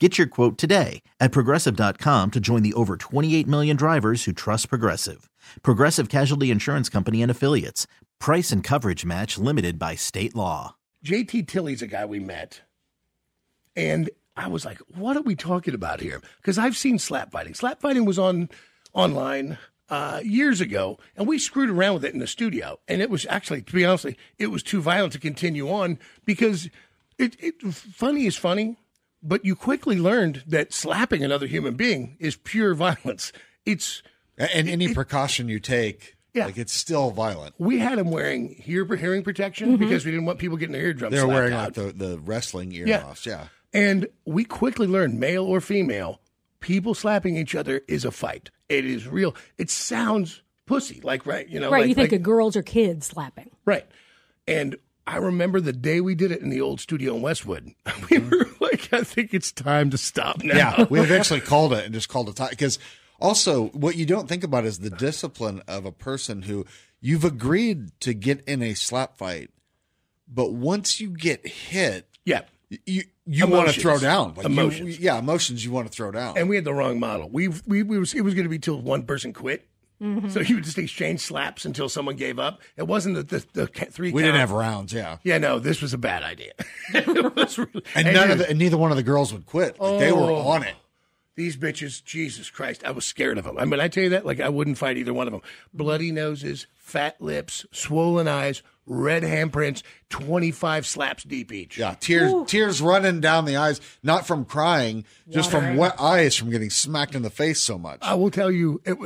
Get your quote today at progressive.com to join the over 28 million drivers who trust Progressive. Progressive Casualty Insurance Company and Affiliates. Price and coverage match limited by state law. JT Tilley's a guy we met. And I was like, what are we talking about here? Because I've seen slap fighting. Slap fighting was on online uh, years ago, and we screwed around with it in the studio. And it was actually, to be honest, it was too violent to continue on because it, it funny is funny but you quickly learned that slapping another human being is pure violence. It's and any it, precaution you take, yeah. like it's still violent. We had him wearing hear, hearing protection mm-hmm. because we didn't want people getting their eardrums. They're wearing out. like the, the wrestling earmuffs, yeah. yeah. And we quickly learned, male or female, people slapping each other is a fight. It is real. It sounds pussy, like right, you know, right. Like, you think like, of girls or kids slapping, right? And I remember the day we did it in the old studio in Westwood. We were like, I think it's time to stop now. Yeah, we eventually called it and just called it time because also what you don't think about is the discipline of a person who you've agreed to get in a slap fight, but once you get hit, yeah, you you want to throw down. Like emotions, you, yeah, emotions you want to throw down. And we had the wrong model. We we, we was it was going to be till one person quit. Mm-hmm. So you would just exchange slaps until someone gave up. It wasn't the, the, the three. We count. didn't have rounds. Yeah. Yeah. No, this was a bad idea. really, and, and, none of the, and neither one of the girls would quit. Like, oh, they were oh. on it. These bitches, Jesus Christ, I was scared of them. I mean, I tell you that, like I wouldn't fight either one of them. Bloody noses, fat lips, swollen eyes, red handprints, twenty five slaps deep each. Yeah, tears, Ooh. tears running down the eyes, not from crying, just from wet eyes from getting smacked in the face so much. I will tell you, it,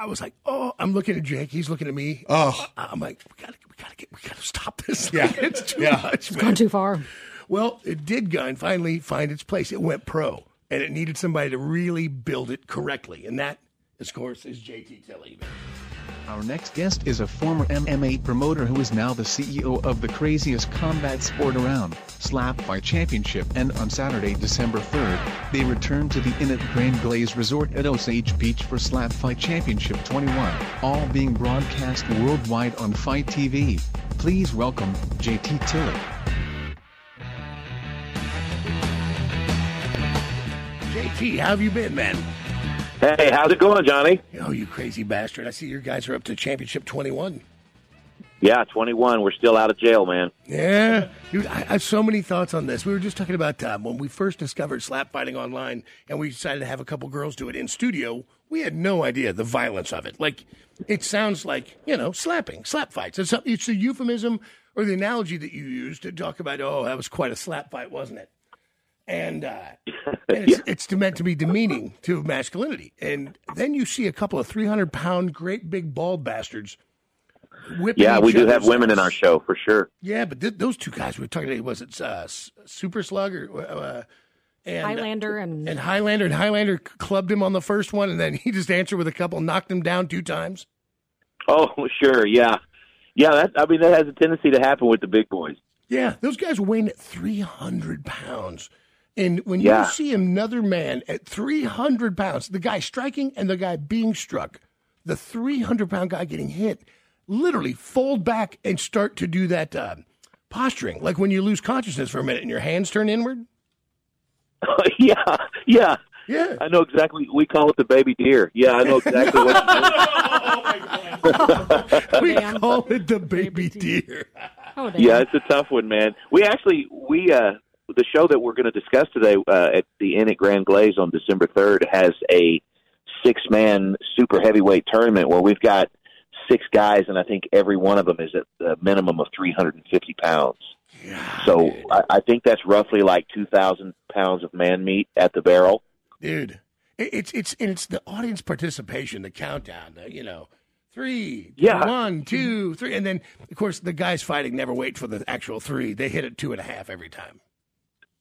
I was like, oh, I'm looking at Jake. He's looking at me. Oh, I'm like, we gotta, we gotta get, we gotta stop this. Yeah, it's too yeah. much. It's man. gone too far. Well, it did gun finally find its place. It went pro, and it needed somebody to really build it correctly, and that, of course, is JT Tilley. Our next guest is a former MMA promoter who is now the CEO of the craziest combat sport around, Slap Fight Championship. And on Saturday, December 3rd, they return to the Inn at Grand Glaize Resort at Osage Beach for Slap Fight Championship 21, all being broadcast worldwide on FITE TV. Please welcome JT Tilley. JT, how have you been, man? Hey, how's it going, Johnny? Oh, you crazy bastard. I see your guys are up to championship 21. Yeah, 21. We're still out of jail, man. Yeah. Dude, I, have so many thoughts on this. We were just talking about uh, when we first discovered slap fighting online and we decided to have a couple girls do it in studio. We had no idea the violence of it. Like, it sounds like, you know, slapping, slap fights. It's, a, it's a euphemism or the analogy that you use to talk about, oh, that was quite a slap fight, wasn't it? And, uh, and it's, yeah. it's, meant to be demeaning to masculinity. And then you see a couple of three hundred pound, great big bald bastards. Yeah, we do have women in our show for sure. Yeah, but th- those two guys we were talking about was it uh, Super Slug or uh, and Highlander and and Highlander and Highlander clubbed him on the first one, and then he just answered with a couple, knocked him down two times. Oh, sure, yeah, yeah. That I mean, that has a tendency to happen with the big boys. Yeah, those guys weighing at three hundred pounds. And when yeah. you see another man at 300 pounds, the guy striking and the guy being struck, the 300 pound guy getting hit, literally fold back and start to do that uh, posturing, like when you lose consciousness for a minute and your hands turn inward. yeah, yeah. Yeah. I know exactly. We call it the baby deer. Yeah, I know exactly what. oh we call it the baby deer. yeah, it's a tough one, man. We actually we uh the show that we're going to discuss today uh, at the Inn at Grand Glaize on December third has a six man super heavyweight tournament where we've got six guys, and I think every one of them is at a minimum of 350 pounds. God, So. I, I think that's roughly like 2,000 pounds of man meat at the barrel. dude, it's it's and it's the audience participation, the countdown. The, you know, three, Yeah. one, two, three, and then of course the guys fighting never wait for the actual three. They hit it two and a half every time.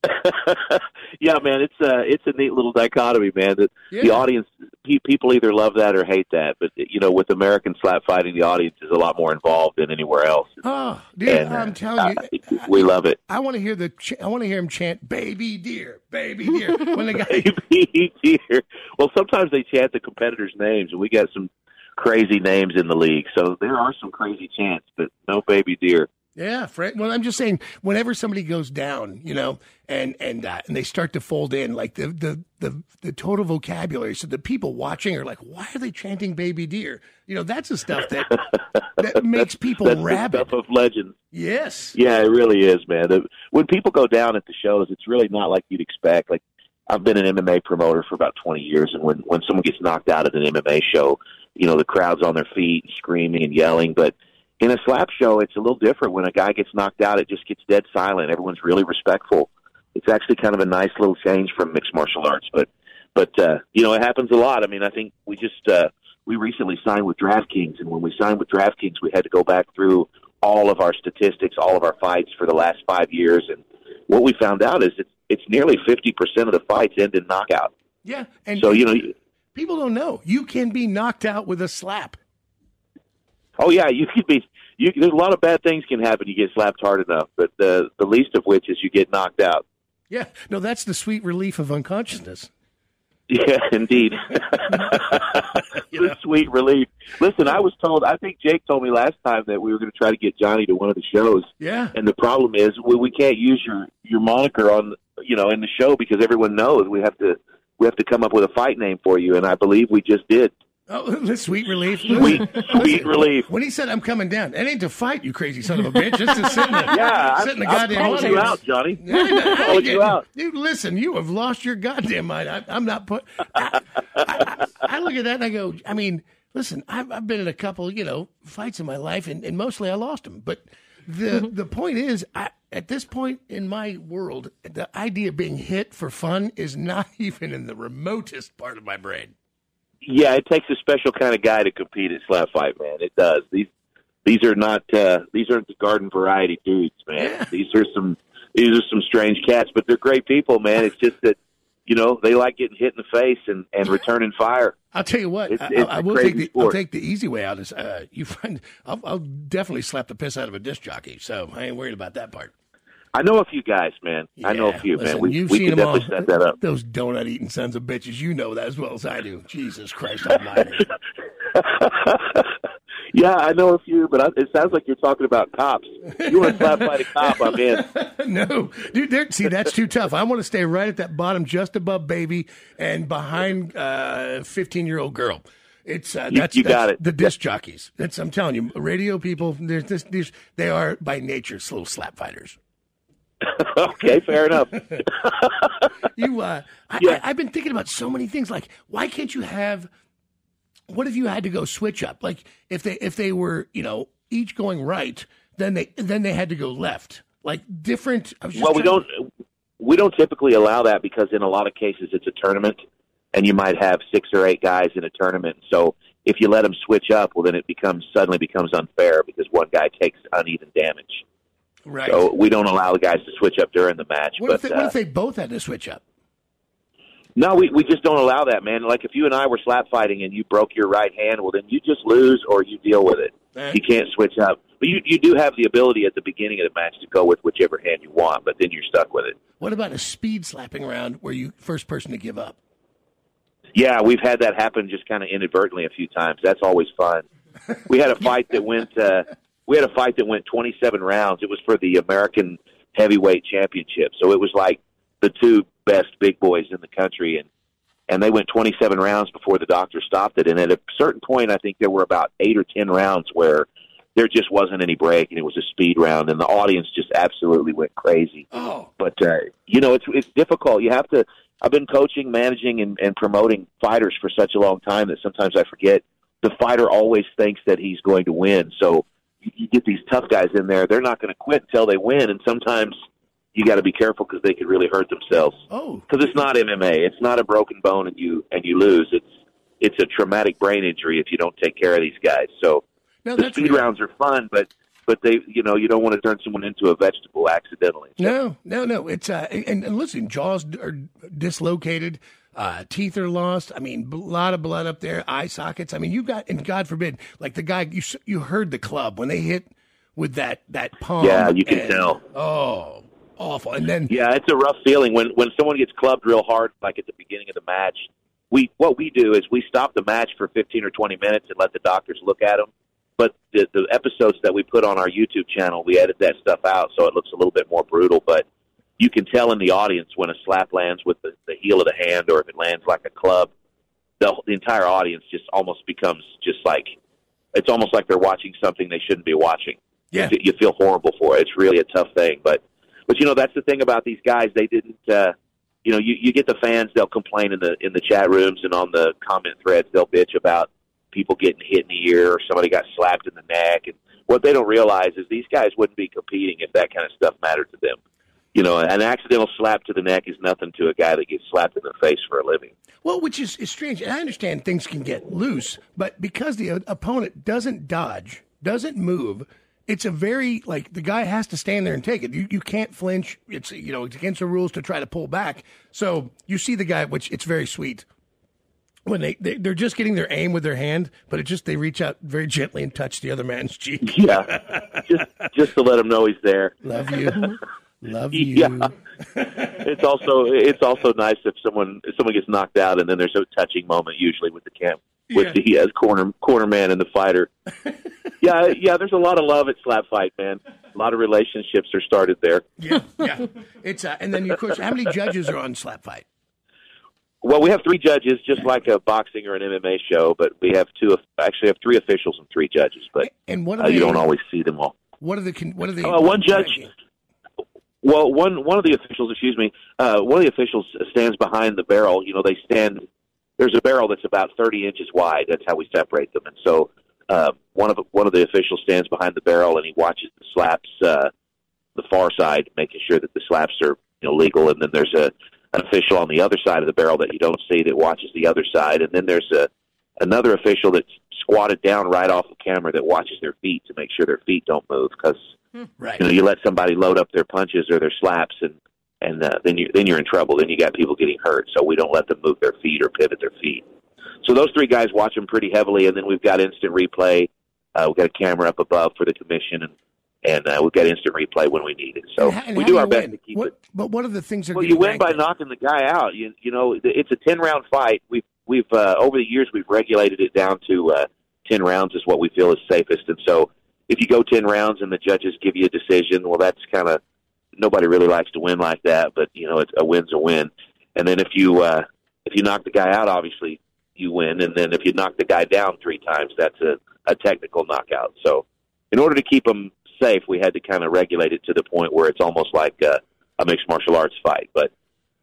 yeah, man, it's uh, it's a neat little dichotomy, man. That the audience, pe- people either love that or hate that. But you know, with American slap fighting, the audience is a lot more involved than anywhere else. Oh, dude, And, uh, I'm telling you, uh, we love it. I want to hear the. Ch- I want to hear him chant "Baby deer, baby deer" when the guy. baby deer. Well, sometimes they chant the competitors' names, and we got some crazy names in the league. So there are some crazy chants, but no baby deer. Yeah, Fred. Well, I'm just saying, whenever somebody goes down, you know, and and uh, and they start to fold in, like the the the the total vocabulary, so the people watching are like, why are they chanting "baby deer"? You know, that's the stuff that that makes people That's the rabid. stuff of legends. Yes. Yeah, it really is, man. The- When people go down at the shows, it's really not like you'd expect. Like I've been an MMA promoter for about 20 years, and when when someone gets knocked out at an MMA show, you know the crowd's on their feet, screaming and yelling. But in a slap show, it's a little different. When a guy gets knocked out, it just gets dead silent. Everyone's really respectful. It's actually kind of a nice little change from mixed martial arts, but but uh, you know it happens a lot. I mean, I think we just uh, we recently signed with DraftKings, and when we signed with DraftKings, we had to go back through all of our statistics, all of our fights for the last five years, and what we found out is it's it's nearly fifty percent of the fights end in knockout. Yeah. And So you know, people don't know you can be knocked out with a slap. Oh yeah, you could be. You, there's a lot of bad things can happen. You get slapped hard enough, but the the least of which is you get knocked out. Yeah. No, that's the sweet relief of unconsciousness. Yeah, indeed. the sweet relief. Listen, I was told. I think Jake told me last time that we were going to try to get Johnny to one of the shows. Yeah. And the problem is we, we can't use your your moniker on you know in the show because everyone knows we have to we have to come up with a fight name for you, and I believe we just did. Oh, sweet relief. Sweet, sweet relief. When he said, "I'm coming down," it ain't to fight, you crazy son of a bitch. It's to sit in the, Yeah, sit in the I'm, goddamn calling you audience. out, Johnny. I I get you out. Dude, listen, you have lost your goddamn mind. I, I'm not put. I, I, I look at that and I go, I mean, listen, I've, I've been in a couple, you know, fights in my life, and, and mostly I lost them. But the mm-hmm. the point is, I, at this point in my world, the idea of being hit for fun is not even in the remotest part of my brain. Yeah, it takes a special kind of guy to compete at slap fight, man. It does. These these are not uh, these aren't the garden variety dudes, man. These are some these are some strange cats, but they're great people, man. It's just that you know they like getting hit in the face and and returning fire. I'll tell you what. It's- I, it's I will take the sport. I'll take the easy way out. Is uh, you find I'll, I'll definitely slap the piss out of a disc jockey. So I ain't worried about that part. I know a few guys, man. I know a few, listen, man. We you've we seen can them all. definitely set that up. Those donut eating sons of bitches. You know that as well as I do. Jesus Christ Almighty. yeah, I know a few, but I, it sounds like you're talking about cops. You want to slap fight a cop? I'm in. no, dude. See, that's too tough. I want to stay right at that bottom, just above baby, and behind uh, fifteen-year-old girl. It's uh, You- that's you that's got it. The disc jockeys. That's I'm telling you, radio people. There's this. These, they are by nature slow slap fighters. okay, fair enough. You, uh, I, Yeah. I, I've been thinking about so many things. Like, why can't you have? What if you had to go switch up? Like, if they if they were, you know, each going right, then they then they had to go left. Like different. I was just Well, we don't we don't typically allow that because in a lot of cases it's a tournament, and you might have six or eight guys in a tournament. So if you let them switch up, well, then it becomes suddenly becomes unfair because one guy takes uneven damage. Right. So we don't allow the guys to switch up during the match. what but if they, uh, if they both had to switch up? no, we we just don't allow that, man. Like if you and I were slap fighting and you broke your right hand, well, then you just lose or you deal with it. Eh? You can't switch up. But you you do have the ability at the beginning of the match to go with whichever hand you want, but then you're stuck with it. What about a speed slapping round where you first person to give up? Yeah, we've had that happen just kind of inadvertently a few times. That's always fun. We had a fight that went. Uh, we had a fight that went 27 rounds. It was for the American Heavyweight Championship, so it was like the two best big boys in the country, and and they went 27 rounds before the doctor stopped it. And at a certain point, I think there were about eight or ten rounds where there just wasn't any break, and it was a speed round, and the audience just absolutely went crazy. Oh, But uh, you know, it's it's difficult. You have to. I've been coaching, managing, and, and promoting fighters for such a long time that sometimes I forget the fighter always thinks that he's going to win. So you, get these tough guys in there; they're not going to quit until they win, and sometimes you got to be careful because they could really hurt themselves. oh, Because it's not MMA; it's not a broken bone and you and you lose. It's it's a traumatic brain injury if you don't take care of these guys. So no, the speed real. rounds are fun, but but they you know you don't want to turn someone into a vegetable accidentally. No, no, no. It's uh, and, and listen, jaws are dislocated, uh, teeth are lost. I mean, a lot of blood up there, eye sockets. I mean, you got, and God forbid, like the guy you you heard the club when they hit with that that palm. Yeah, you can and- tell. Oh, awful. And then Yeah, it's a rough feeling when when someone gets clubbed real hard, like at the beginning of the match. We what we do is we stop the match for fifteen or twenty minutes and let the doctors look at them. But the, the episodes that we put on our YouTube channel, we edit that stuff out so it looks a little bit more brutal. But you can tell in the audience when a slap lands with the, the heel of the hand, or if it lands like a club. The, the entire audience just almost becomes just like it's almost like they're watching something they shouldn't be watching yeah, you feel horrible for it. It's really a tough thing, but but you know that's the thing about these guys. They didn't. uh You know, you you get the fans. They'll complain in the in the chat rooms and on the comment threads. They'll bitch about people getting hit in the ear or somebody got slapped in the neck. And what they don't realize is these guys wouldn't be competing if that kind of stuff mattered to them. You know, an accidental slap to the neck is nothing to a guy that gets slapped in the face for a living. Well, which is, is strange. And I understand things can get loose, but because the uh, opponent doesn't dodge, doesn't move, it's a very like the guy has to stand there and take it. You you can't flinch. It's you know it's against the rules to try to pull back. So you see the guy, which it's very sweet when they, they they're just getting their aim with their hand, but it just they reach out very gently and touch the other man's cheek. Yeah, just just to let him know he's there. Love you, love you. Yeah. it's also it's also nice if someone if someone gets knocked out and then there's a touching moment usually with the camp with Yeah. the uh, corner corner man and the fighter. yeah, yeah. There's a lot of love at slap fight, man. A lot of relationships are started there. Yeah, yeah. It's uh, and then of course, how many judges are on slap fight? Well, we have three judges, just like a boxing or an MMA show, but we have two. Actually, have three officials and three judges, but And what are uh, they? you don't always see them all. What are the con- what are the? Uh, one judge- Well, one one of the officials, excuse me, uh, one of the officials stands behind the barrel. You know, they stand. There's a barrel that's about 30 inches wide. That's how we separate them. And so, uh, one of one of the officials stands behind the barrel and he watches the slaps, uh, the far side, making sure that the slaps are you know legal. And then there's a an official on the other side of the barrel that you don't see that watches the other side. And then there's a another official that's squatted down right off the camera that watches their feet to make sure their feet don't move because Right. you know, you let somebody load up their punches or their slaps, and and uh, then you then you're in trouble. Then you got people getting hurt. So we don't let them move their feet or pivot their feet. So those three guys watch them pretty heavily, and then we've got instant replay. Uh, we've got a camera up above for the commission, and and uh, we've got instant replay when we need it. So And how- and we do you our best win? to keep what, it. But what are the things that Well, you win by in? knocking the guy out. You you know, it's a ten round fight. We've we've uh, over the years we've regulated it down to uh, ten rounds is what we feel is safest. And so, if you go ten rounds and the judges give you a decision, well, that's kind of nobody really likes to win like that. But you know, it's, a win's a win. And then if you uh, if you knock the guy out, obviously you win. And then if you knock the guy down three times, that's a, a technical knockout. So, in order to keep them safe, we had to kind of regulate it to the point where it's almost like a, a mixed martial arts fight. But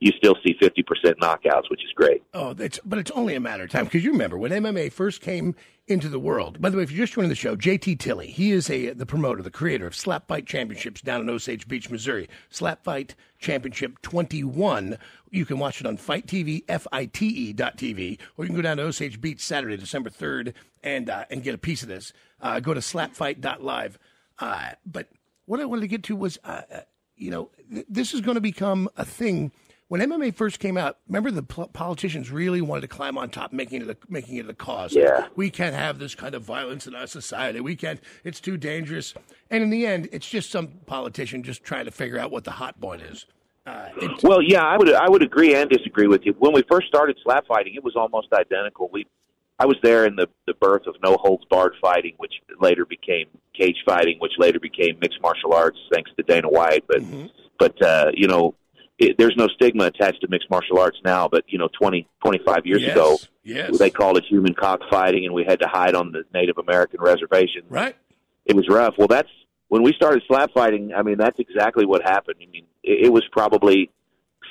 you still see 50% knockouts, which is great. Oh, it's but it's only a matter of time because you remember when MMA first came into the world. By the way, if you're just joining the show, JT Tilley, he is a the promoter, the creator of Slap Fight Championships down in Osage Beach, Missouri. Slap Fight Championship 21. You can watch it on FITE TV, F-I-T-E dot TV, or you can go down to Osage Beach Saturday, December 3rd, and uh, and get a piece of this. Uh, go to slapfight.live. Uh, but what I wanted to get to was, uh, uh, you know, th- this is going to become a thing. When MMA first came out, remember the pol- politicians really wanted to climb on top, making it a, making it a cause. Yeah. we can't have this kind of violence in our society. We can't. It's too dangerous. And in the end, it's just some politician just trying to figure out what the hot point is. Uh, it, Well, yeah, I would I would agree and disagree with you. When we first started slap fighting, it was almost identical. We I was there in the the birth of no holds barred fighting, which later became cage fighting, which later became mixed martial arts, thanks to Dana White. But but uh, you know, it, there's no stigma attached to mixed martial arts now. But you know, 20, 25 years yes, ago, yes, they called it human cockfighting, and we had to hide on the Native American reservation. right. it was rough. Well, that's when we started slap fighting. I mean, that's exactly what happened. I mean, it, it was probably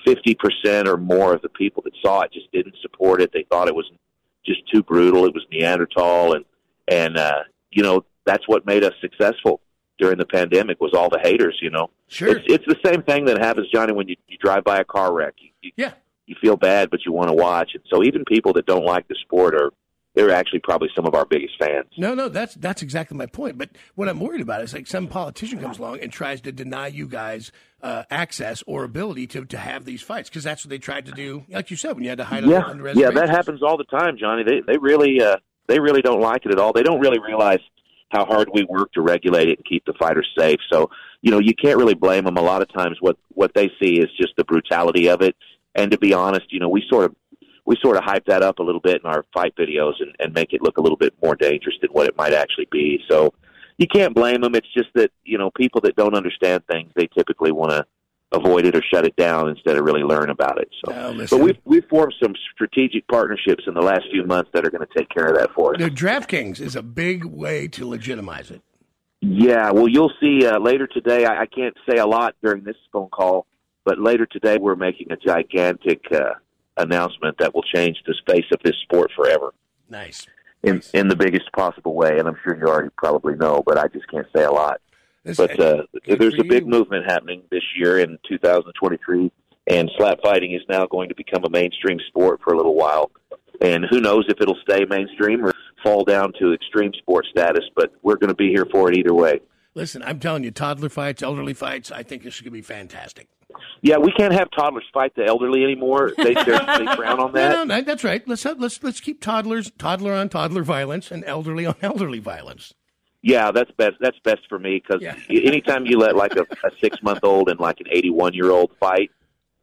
fifty percent or more of the people that saw it just didn't support it. They thought it was just too brutal. It was Neanderthal, and and uh, you know that's what made us successful during the pandemic was all the haters. You know, Sure. it's it's the same thing that happens, Johnny, when you you drive by a car wreck. You, you, Yeah. you feel bad, but you want to watch. And so even people that don't like the sport are they're actually probably some of our biggest fans. No, no, that's that's exactly my point. But what I'm worried about is like some politician comes along and tries to deny you guys uh, access or ability to, to have these fights because that's what they tried to do. Like you said, when you had to hide yeah, on the yeah, that happens all the time, Johnny. They they really uh, they really don't like it at all. They don't really realize how hard we work to regulate it and keep the fighters safe. So you know you can't really blame them. A lot of times, what what they see is just the brutality of it. And to be honest, you know we sort of we sort of hype that up a little bit in our fight videos and, and make it look a little bit more dangerous than what it might actually be. So you can't blame them. It's just that you know people that don't understand things they typically want to avoid it or shut it down instead of really learn about it. So, Oh, but we've we've formed some strategic partnerships in the last few months that are going to take care of that for us. The DraftKings is a big way to legitimize it. Yeah, well, you'll see uh, later today. I, I can't say a lot during this phone call, but later today we're making a gigantic uh, announcement that will change the face of this sport forever Nice. in in the biggest possible way. And I'm sure you already probably know, but I just can't say a lot. But uh, there's a big you. movement happening this year in 2023, and slap fighting is now going to become a mainstream sport for a little while. And who knows if it'll stay mainstream or fall down to extreme sport status, but we're going to be here for it either way. Listen, I'm telling you, toddler fights, elderly fights. I think this is going to be fantastic. Yeah, we can't have toddlers fight the elderly anymore. They, they frown on No, that. no, no, that's right. Let's have, let's let's keep toddlers, toddler on toddler violence, and elderly on elderly violence. Yeah, that's best. That's best for me because Yeah. anytime you let like a, a six month old and like an 81 year old fight,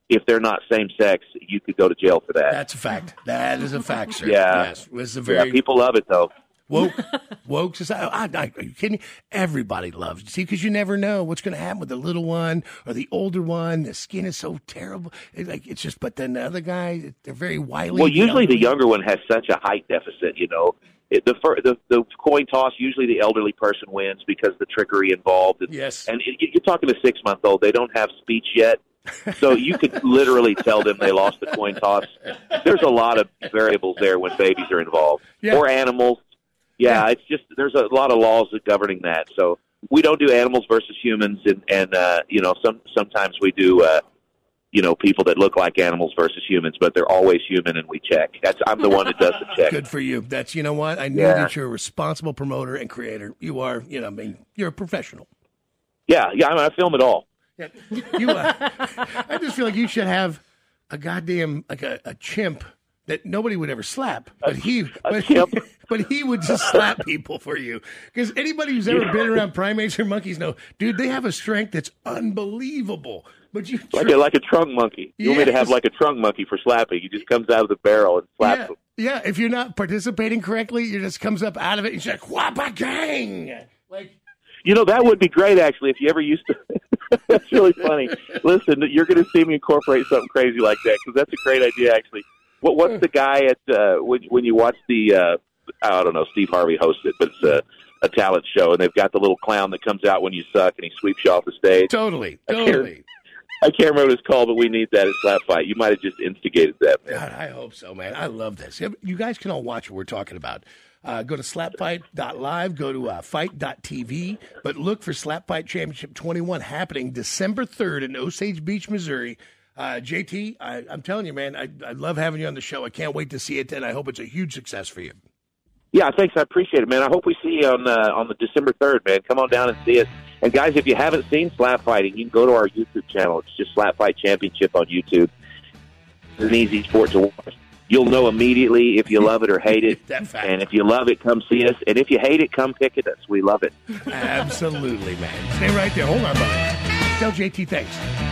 if they're not same sex, you could go to jail for that. That's a fact. That is a fact, sir. Yeah. Yes, is a yeah, very people love it though. woke woke society. Oh, I, I, are you kidding? me? Everybody loves it. See, because you never know what's going to happen with the little one or the older one. The skin is so terrible. It's like it's just. But then the other guy, they're very wily. Well, usually the younger one has such a height deficit. You know, it, the, fir- the the coin toss usually the elderly person wins because the trickery involved. And, Yes. and it, you're talking to six month old; they don't have speech yet, so you could literally tell them they lost the coin toss. There's a lot of variables there when babies are involved Yeah. or animals. Yeah, Yeah. it's just there's a lot of laws governing that. So we don't do animals versus humans, and and uh, you know some sometimes we do. Uh, you know, people that look like animals versus humans, but they're always human, and we check. That's I'm the one that does the check. Good for you. That's you know what I knew Yeah. that you're a responsible promoter and creator. You are. You know, I mean, you're a professional. Yeah, yeah. I, mean, I film it all. Yeah. You. Uh, I just feel like you should have a goddamn like a, a chimp that nobody would ever slap, but he, but he, but he would just slap people for you. Because anybody who's ever been around primates or monkeys know, dude, they have a strength that's unbelievable. But you, Like a like a trunk monkey. You want me to have like a trunk monkey for slapping? He just comes out of the barrel and slaps yeah, them. yeah. If you're not participating correctly, it just comes up out of it. And you're like, whoppa gang. Like, You know that would be great actually if you ever used to. that's really funny. Listen, you're going to see me incorporate something crazy like that because that's a great idea actually. What what's the guy at uh, when when you watch the uh, I don't know Steve Harvey hosts it, but it's a, a talent show and they've got the little clown that comes out when you suck and he sweeps you off the stage. totally, totally. I can't remember what it's called, but we need that at Slap Fight. You might have just instigated that, man. God, I hope so, man. I love this. You guys can all watch what we're talking about. Uh, go to slapfight.live, go to uh, fite.tv, but look for Slap Fight Championship 21 happening December 3rd in Osage Beach, Missouri. Uh, JT, I, I'm telling you, man, I, I love having you on the show. I can't wait to see it, and I hope it's a huge success for you. Yeah, thanks. I appreciate it, man. I hope we see you on uh, on the December third, man. Come on down and see us. And guys, if you haven't seen slap fighting, you can go to our YouTube channel. It's just Slap Fight Championship on YouTube. It's an easy sport to watch. You'll know immediately if you love it or hate it. And if you love it, come see us. And if you hate it, come pick at us. We love it. Absolutely, man. Stay right there. Hold on, buddy. Tell JT thanks.